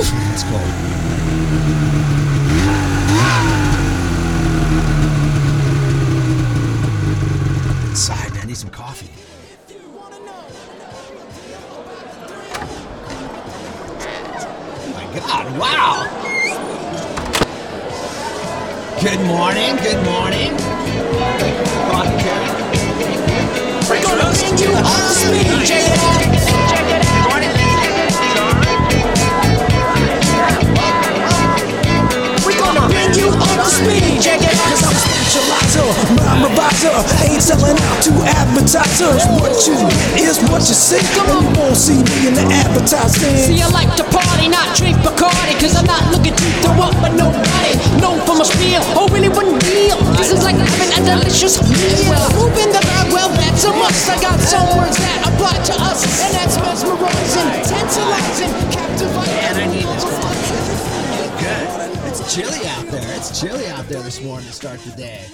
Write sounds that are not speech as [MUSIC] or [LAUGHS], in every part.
It's cold. Inside, man. I need some coffee. Oh my God! Wow. Good morning. Good morning. Gonna you on mind. Ain't selling out to advertisers. What you is what you see. And you won't see me in the advertising. See, I like to party, not drink Bacardi, cause I'm not looking to throw up but nobody. Known for my spiel, oh really wasn't real. This is like having a delicious meal. Moving the vibe, well, that's a must. I got some words that apply to us, and that's mesmerizing, tantalizing, captivating. Good. It's chilly out there. It's chilly out there this morning to start the day.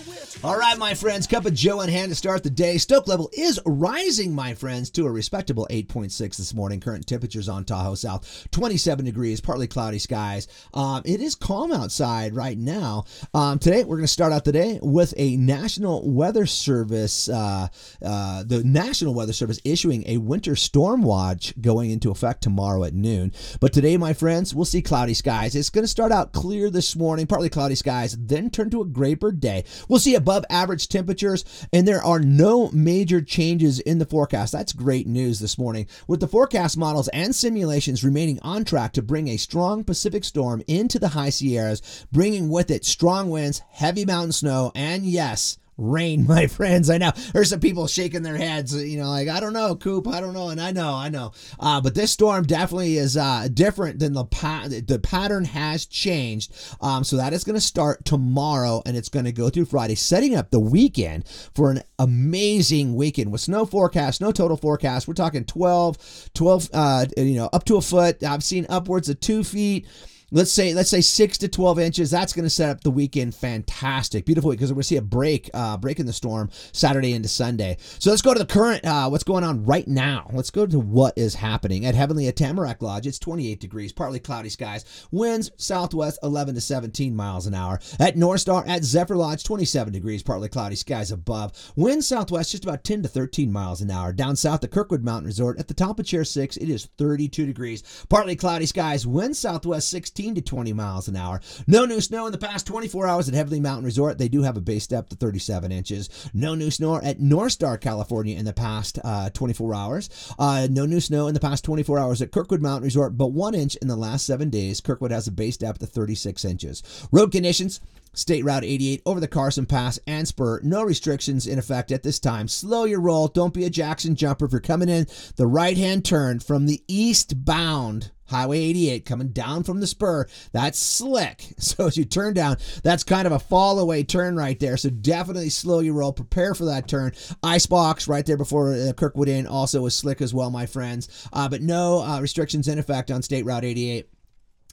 All right, my friends, cup of Joe in hand to start the day. Stoke level is rising, my friends, to a respectable 8.6 this morning. Current temperatures on Tahoe South, 27 degrees, partly cloudy skies. Um, it is calm outside right now. Um, today, we're going to start out the day with a National Weather Service, uh, uh, the National Weather Service issuing a winter storm watch going into effect tomorrow at noon. But today, my friends, we'll see cloudy skies. It's going to start out clear this morning, partly cloudy skies, then turn to a graper day. We'll see above average temperatures, and there are no major changes in the forecast. That's great news this morning. With the forecast models and simulations remaining on track to bring a strong Pacific storm into the high Sierras, bringing with it strong winds, heavy mountain snow, and yes, rain, [LAUGHS] my friends. I know there's some people shaking their heads, you know, like I don't know, Coop, I don't know, and I know, I know. Uh, but this storm definitely is uh, different than the pa- the pattern has changed. Um, so that is going to start tomorrow, and it's going to go through Friday, setting up the weekend for an amazing weekend with snow forecast, no total forecast. We're talking 12, 12, uh, you know, up to a foot. I've seen upwards of two feet let's say let's say six to 12 inches. That's going to set up the weekend fantastic. Beautiful because we're going to see a break uh break in the storm saturday into sunday. So let's go to the current uh what's going on right now. Let's go to what is happening at heavenly at tamarack lodge. It's 28 degrees partly cloudy skies. Winds southwest 11 to 17 miles an hour. At north star at zephyr lodge 27 degrees partly cloudy skies above. Winds southwest just about 10 to 13 miles an hour. Down south at kirkwood mountain resort at the top of chair 6 it is 32 degrees partly cloudy skies. Winds southwest 16 to 20 miles an hour. No new snow in the past 24 hours at Heavenly Mountain Resort. They do have a base depth of 37 inches. No new snow at North Star, California in the past uh, 24 hours. Uh, no new snow in the past 24 hours at Kirkwood Mountain Resort, but one inch in the last seven days. Kirkwood has a base depth of 36 inches. Road conditions. State Route 88 over the Carson Pass and Spur. No restrictions in effect at this time. Slow your roll. Don't be a Jackson jumper. If you're coming in the right hand turn from the eastbound Highway 88 coming down from the spur. That's slick. [LAUGHS] So as you turn down, that's kind of a fall away turn right there. So definitely slow your roll. Prepare for that turn. Icebox right there before uh, Kirkwood Inn also is slick as well, my friends. Uh, but no uh, restrictions in effect on State Route 88.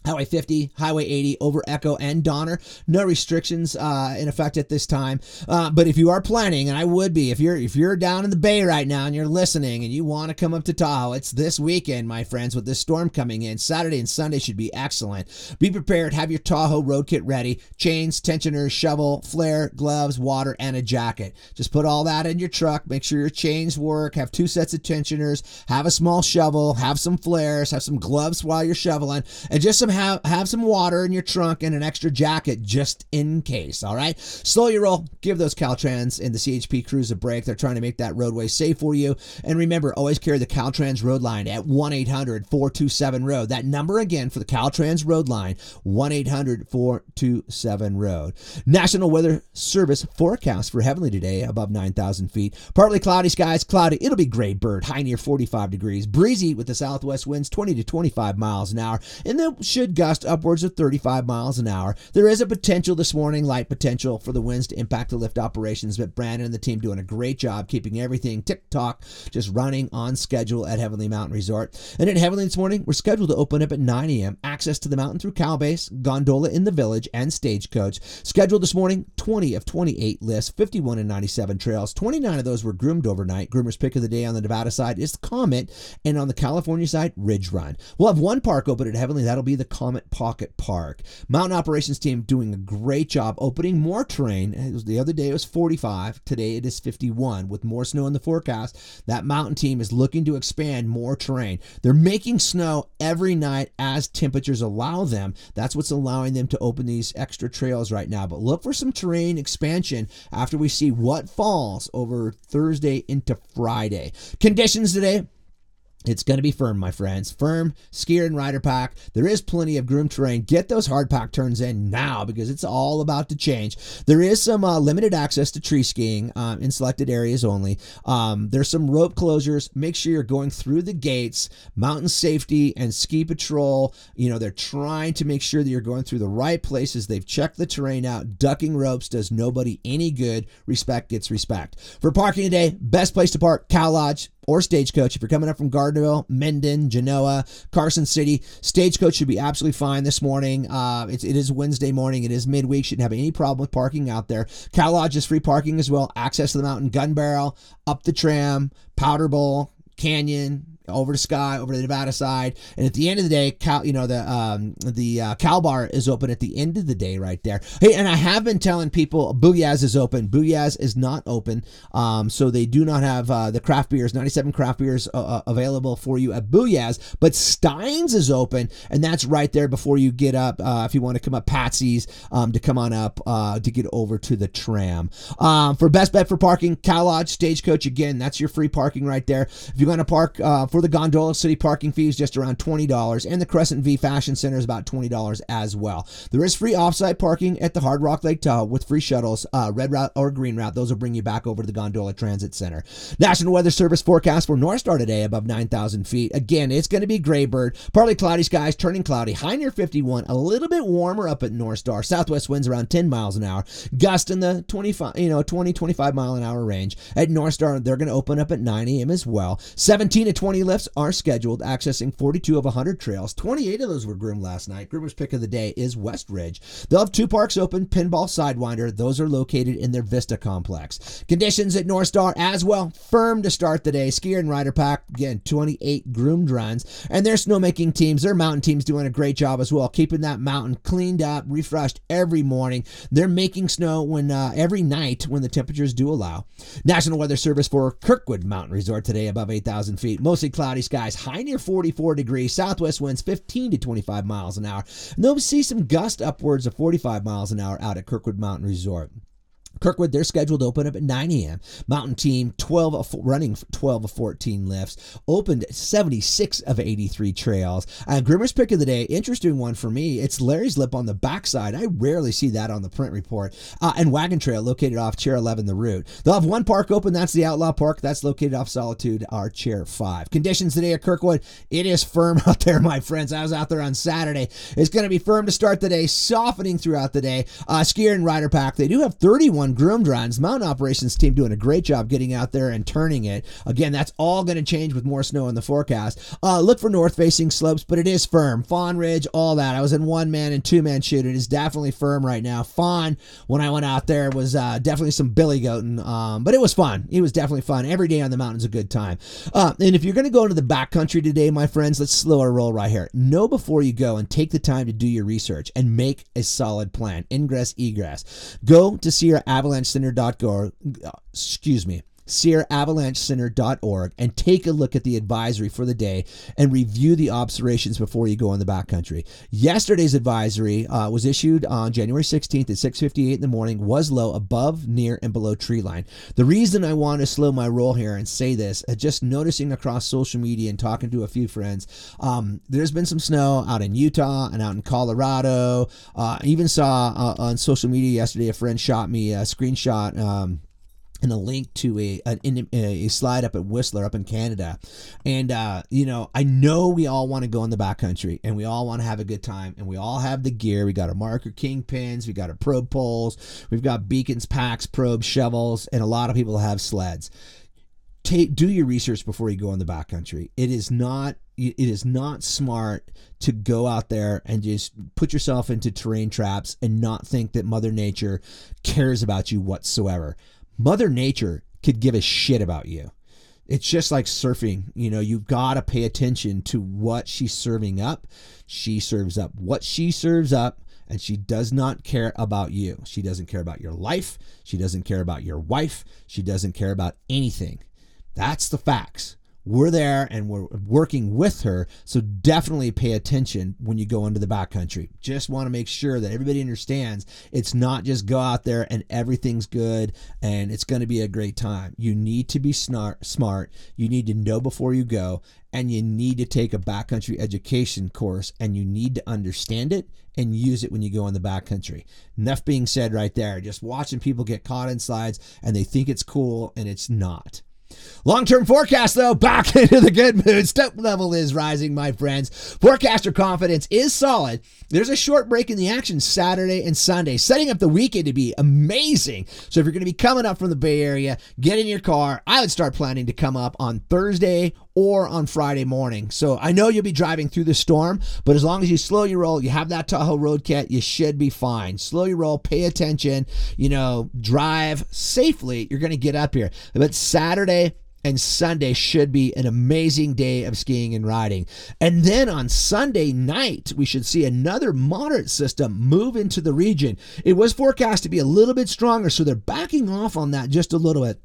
Highway 50, Highway 80 over Echo and Donner. No restrictions uh, in effect at this time. Uh, but if you are planning, and I would be, if you're if you're down in the Bay right now and you're listening and you want to come up to Tahoe, it's this weekend, my friends, with this storm coming in. Saturday and Sunday should be excellent. Be prepared. Have your Tahoe road kit ready: chains, tensioners, shovel, flare, gloves, water, and a jacket. Just put all that in your truck. Make sure your chains work. Have two sets of tensioners. Have a small shovel. Have some flares. Have some gloves while you're shoveling, and just some have have some water in your trunk and an extra jacket just in case. All right, slow your roll. Give those Caltrans and the CHP crews a break. They're trying to make that roadway safe for you. And remember, always carry the Caltrans road line at 1 800 427 road. That number again for the Caltrans road line 1 800 427 road. National Weather Service forecast for Heavenly today above 9,000 feet. Partly cloudy skies, cloudy. It'll be gray bird, high near 45 degrees. Breezy with the southwest winds 20 to 25 miles an hour. And they should gust upwards of 35 miles an hour. There is a potential this morning, light potential for the winds to impact the lift operations, but Brandon and the team doing a great job keeping everything tick tock, just running on schedule at Heavenly Mountain Resort. And at Heavenly this morning, we're scheduled to open up at 9 a.m. Access to the mountain through Cal Base, Gondola in the Village, and Stagecoach. Scheduled this morning, 20 of 28 lists, 51 and 97 trails. 29 of those were groomed overnight. Groomer's pick of the day on the Nevada side is Comet, and on the California side, Ridge Run. We'll have one park open at Heavenly. That'll be the Comet Pocket Park. Mountain operations team doing a great job opening more terrain. It was, the other day it was 45. Today it is 51. With more snow in the forecast, that mountain team is looking to expand more terrain. They're making snow every night as temperatures allow them. That's what's allowing them to open these extra trails right now. But look for some terrain expansion after we see what falls over Thursday into Friday. Conditions today it's going to be firm, my friends. Firm skier and rider pack. There is plenty of groomed terrain. Get those hard pack turns in now because it's all about to change. There is some uh, limited access to tree skiing um, in selected areas only. Um, there's some rope closures. Make sure you're going through the gates. Mountain safety and ski patrol. You know they're trying to make sure that you're going through the right places. They've checked the terrain out. Ducking ropes does nobody any good. Respect gets respect. For parking today, best place to park: Cal Lodge or Stagecoach. If you're coming up from Gardnerville, Minden, Genoa, Carson City, Stagecoach should be absolutely fine this morning. Uh, it's, it is Wednesday morning. It is midweek. Shouldn't have any problem with parking out there. Cal Lodge is free parking as well. Access to the mountain, gun barrel, up the tram, powder bowl, canyon, over to Sky, over to the Nevada side, and at the end of the day, Cal, you know the um, the uh, Cal Bar is open at the end of the day right there. Hey, and I have been telling people Booyah's is open. Booyah's is not open, um, so they do not have uh, the craft beers, 97 craft beers uh, uh, available for you at Booyah's, but Steins is open, and that's right there before you get up. Uh, if you want to come up Patsy's um, to come on up uh, to get over to the tram. Um, for best bet for parking, Cal Lodge Stagecoach again. That's your free parking right there. If you're going to park for the Gondola City parking fees just around $20, and the Crescent V Fashion Center is about $20 as well. There is free offsite parking at the Hard Rock Lake Tahoe with free shuttles, uh, red route or green route. Those will bring you back over to the Gondola Transit Center. National Weather Service forecast for North Star today above 9,000 feet. Again, it's going to be graybird, partly cloudy skies, turning cloudy, high near 51, a little bit warmer up at North Star. Southwest winds around 10 miles an hour, gust in the 25, you know, 20, 25 mile an hour range. At North Star, they're going to open up at 9 a.m. as well. 17 to 20 lifts are scheduled, accessing 42 of 100 trails. 28 of those were groomed last night. Groomer's pick of the day is West Ridge. They'll have two parks open, Pinball Sidewinder. Those are located in their Vista complex. Conditions at North Star as well, firm to start the day. Skier and rider pack, again, 28 groomed runs. And their snowmaking teams, their mountain teams doing a great job as well, keeping that mountain cleaned up, refreshed every morning. They're making snow when uh, every night when the temperatures do allow. National Weather Service for Kirkwood Mountain Resort today above 8,000 feet. Mostly cloudy skies, high near 44 degrees. Southwest winds 15 to 25 miles an hour. And they'll see some gust upwards of 45 miles an hour out at Kirkwood Mountain Resort. Kirkwood, they're scheduled to open up at 9 a.m. Mountain Team, 12 of, running 12 of 14 lifts, opened 76 of 83 trails. And Groomer's pick of the day, interesting one for me. It's Larry's Lip on the backside. I rarely see that on the print report. Uh, and Wagon Trail, located off Chair 11, the route. They'll have one park open. That's the Outlaw Park. That's located off Solitude, our Chair 5. Conditions today at Kirkwood, it is firm [LAUGHS] out there, my friends. I was out there on Saturday. It's going to be firm to start the day, softening throughout the day. Uh, skier and rider pack, they do have 31 groomed runs. Mountain operations team doing a great job getting out there and turning it. Again, that's all going to change with more snow in the forecast. Uh, look for north facing slopes, but it is firm. Fawn Ridge, all that. I was in one man and two man chute. It is definitely firm right now. Fawn, when I went out there, was uh, definitely some billy goating, um, but it was fun. It was definitely fun. Every day on the mountain's is a good time. Uh, and if you're going to go into the backcountry today, my friends, let's slow our roll right here. Know before you go and take the time to do your research and make a solid plan. Ingress, egress. Go to Sierra Avalanche Center.org. Excuse me. SierraAvalancheCenter.org and take a look at the advisory for the day and review the observations before you go in the backcountry. Yesterday's advisory uh, was issued on January 16th at 6:58 in the morning. Was low above, near, and below tree line. The reason I want to slow my roll here and say this, uh, just noticing across social media and talking to a few friends, um, there's been some snow out in Utah and out in Colorado. Uh, I even saw uh, on social media yesterday a friend shot me a screenshot. Um, and a link to a, a, a slide up at Whistler up in Canada. And, uh, you know, I know we all want to go in the backcountry and we all want to have a good time and we all have the gear. We got our marker kingpins, we got our probe poles, we've got beacons, packs, probes, shovels, and a lot of people have sleds. Take, do your research before you go in the backcountry. It is not it is not smart to go out there and just put yourself into terrain traps and not think that Mother Nature cares about you whatsoever. Mother Nature could give a shit about you. It's just like surfing. You know, you've got to pay attention to what she's serving up. She serves up what she serves up, and she does not care about you. She doesn't care about your life. She doesn't care about your wife. She doesn't care about anything. That's the facts we're there and we're working with her. So definitely pay attention when you go into the backcountry. Just want to make sure that everybody understands it's not just go out there and everything's good and it's going to be a great time. You need to be smart, smart. You need to know before you go and you need to take a backcountry education course and you need to understand it and use it when you go in the backcountry. Enough being said right there. Just watching people get caught in slides and they think it's cool and it's not. Long term forecast, though, [LAUGHS] back into the good mood. Stoke level is rising, my friends. Forecaster confidence is solid. There's a short break in the action Saturday and Sunday, setting up the weekend to be amazing. So if you're going to be coming up from the Bay Area, get in your car. I would start planning to come up on Thursday or on Friday morning. So I know you'll be driving through the storm, but as long as you slow your roll, you have that Tahoe road kit, you should be fine. Slow your roll, pay attention, you know, drive safely. You're going to get up here. But Saturday, and Sunday should be an amazing day of skiing and riding. And then on Sunday night, we should see another moderate system move into the region. It was forecast to be a little bit stronger, so they're backing off on that just a little bit.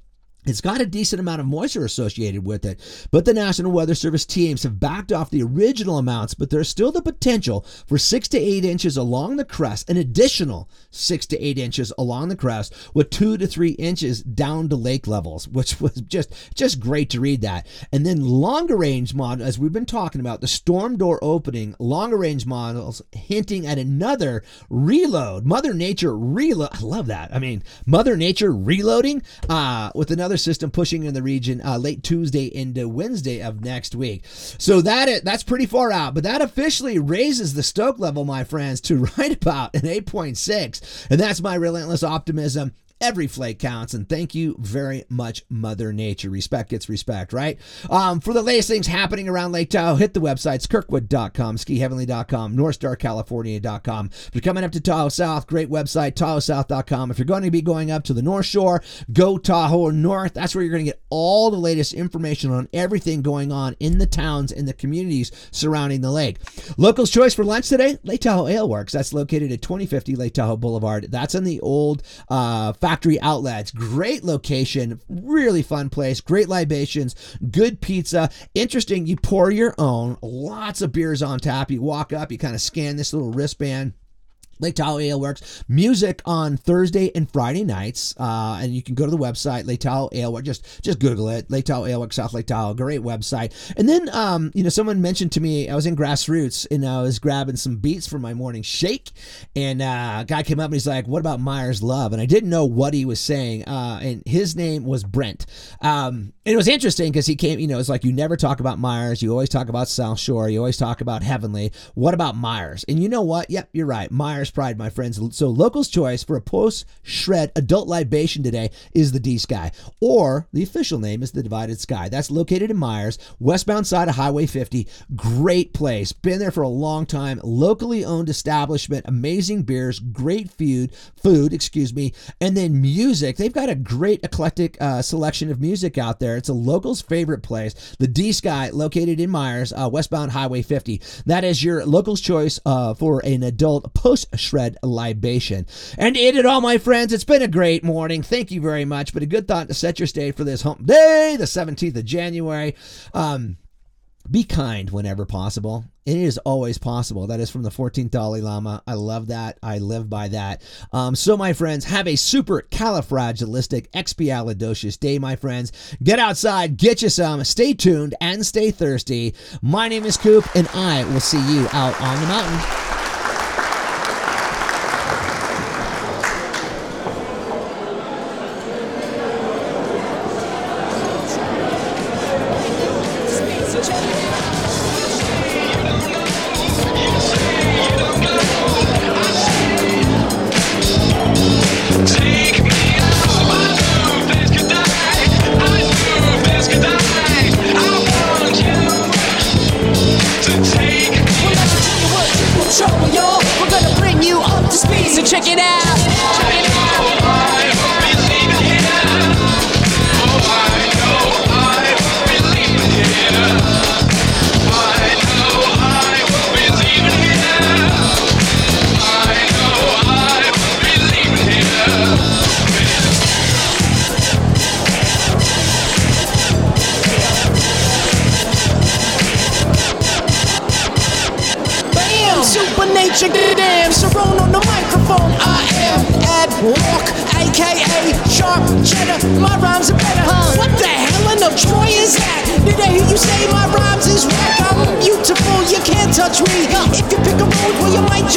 It's got a decent amount of moisture associated with it, but the National Weather Service teams have backed off the original amounts, but there's still the potential for six to eight inches along the crest, an additional six to eight inches along the crest, with two to three inches down to lake levels, [LAUGHS] which was just just great to read that. And then longer range model, as we've been talking about, the storm door opening, longer range models hinting at another reload. Mother Nature reload. I love that. I mean, Mother Nature reloading uh, with another another system pushing in the region uh, late Tuesday into Wednesday of next week. So that that's pretty far out, but that officially raises the stoke level, my friends, to [LAUGHS] right about an 8.6. And that's my relentless optimism Every flake counts, and thank you very much, Mother Nature. Respect gets respect, right? Um, for the latest things happening around Lake Tahoe, hit the websites kirkwood.com, skiheavenly.com, northstarcalifornia.com. If you're coming up to Tahoe South, great website, tahoesouth.com. If you're going to be going up to the North Shore, go Tahoe North. That's where you're going to get all the latest information on everything going on in the towns and the communities surrounding the lake. Locals' choice for lunch today, Lake Tahoe Ale Works. That's located at 2050 Lake Tahoe Boulevard. That's in the old uh, Factory Outlets. Great location, really fun place, great libations, good pizza. Interesting, you pour your own, lots of beers on tap. You walk up, you kind of scan this little wristband Lake Tahoe Ale Works. Music on Thursday and Friday nights. Uh, and you can go to the website, Lake Tahoe Ale Works. Just, just Google it. Lake Tahoe Ale Works, South Lake Tahoe. Great website. And then, um, you know, someone mentioned to me, I was in Grassroots and I was grabbing some beets for my morning shake. And uh, a guy came up and he's like, What about Myers Love? And I didn't know what he was saying. Uh, and his name was Brent. Um, and it was interesting because he came, you know, it's like you never talk about Myers. You always talk about South Shore. You always talk about Heavenly. What about Myers? And you know what? Yep, you're right. Myers Pride, my friends. So locals' choice for a post shred adult libation today is the D Sky, or the official name is the Divided Sky. That's located in Myers, westbound side of Highway 50. Great place. Been there for a long time. Locally owned establishment. Amazing beers. Great food. Food, excuse me. And then music. They've got a great eclectic uh, selection of music out there. It's a local's favorite place. The D Sky, located in Myers, uh, westbound Highway 50. That is your local's choice uh, for an adult post shred libation. And in it all, my friends, it's been a great morning. Thank you very much. But a good thought to set your state for this hump day, the 17th of January. Um, be kind whenever possible. It is always possible. That is from the 14th Dalai Lama. I love that. I live by that. Um, so, my friends, have a super califragilistic expialidocious day, my friends. Get outside, get you some, stay tuned, and stay thirsty. My name is Coop, and I will see you out on the mountain.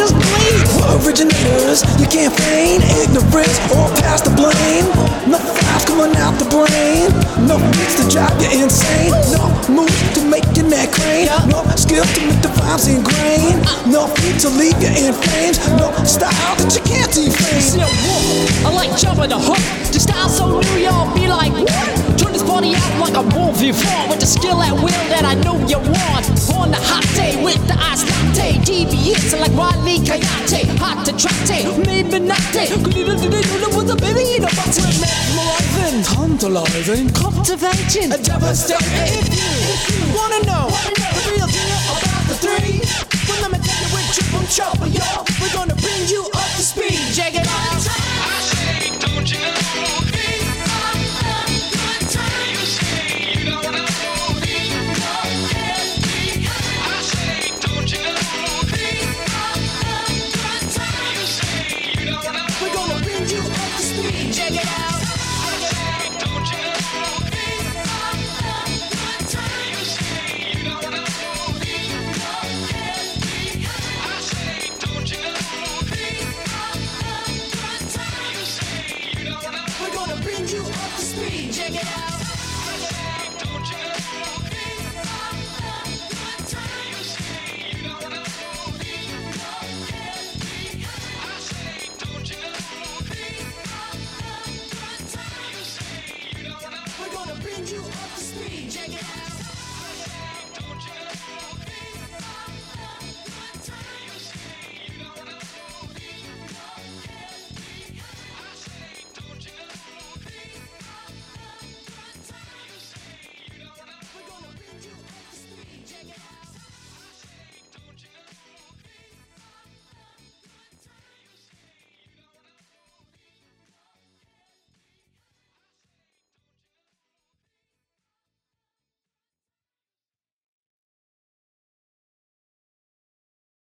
Just bleed. We're originators, you can't feign ignorance or pass the blame. No files coming out the brain. No beats to drive you insane. No moves to make your neck crane. No skill to make the vibes ingrain. Uh. No feet to leave you in flames. No style that you can't walk, I like jumping the hook. The style so new, y'all be like, what? Party out like a movie before with the skill at will that I know you want. On the hot day with the ice latte, devious like Riley Coyote, hot to trate, maybe not day. With a baby in a bottle? Mesmerizing, Tantalizing, captivating, devastating. If you, wanna know the real deal about the three, well let me tell you we're triple trouble, y'all. We're gonna bring you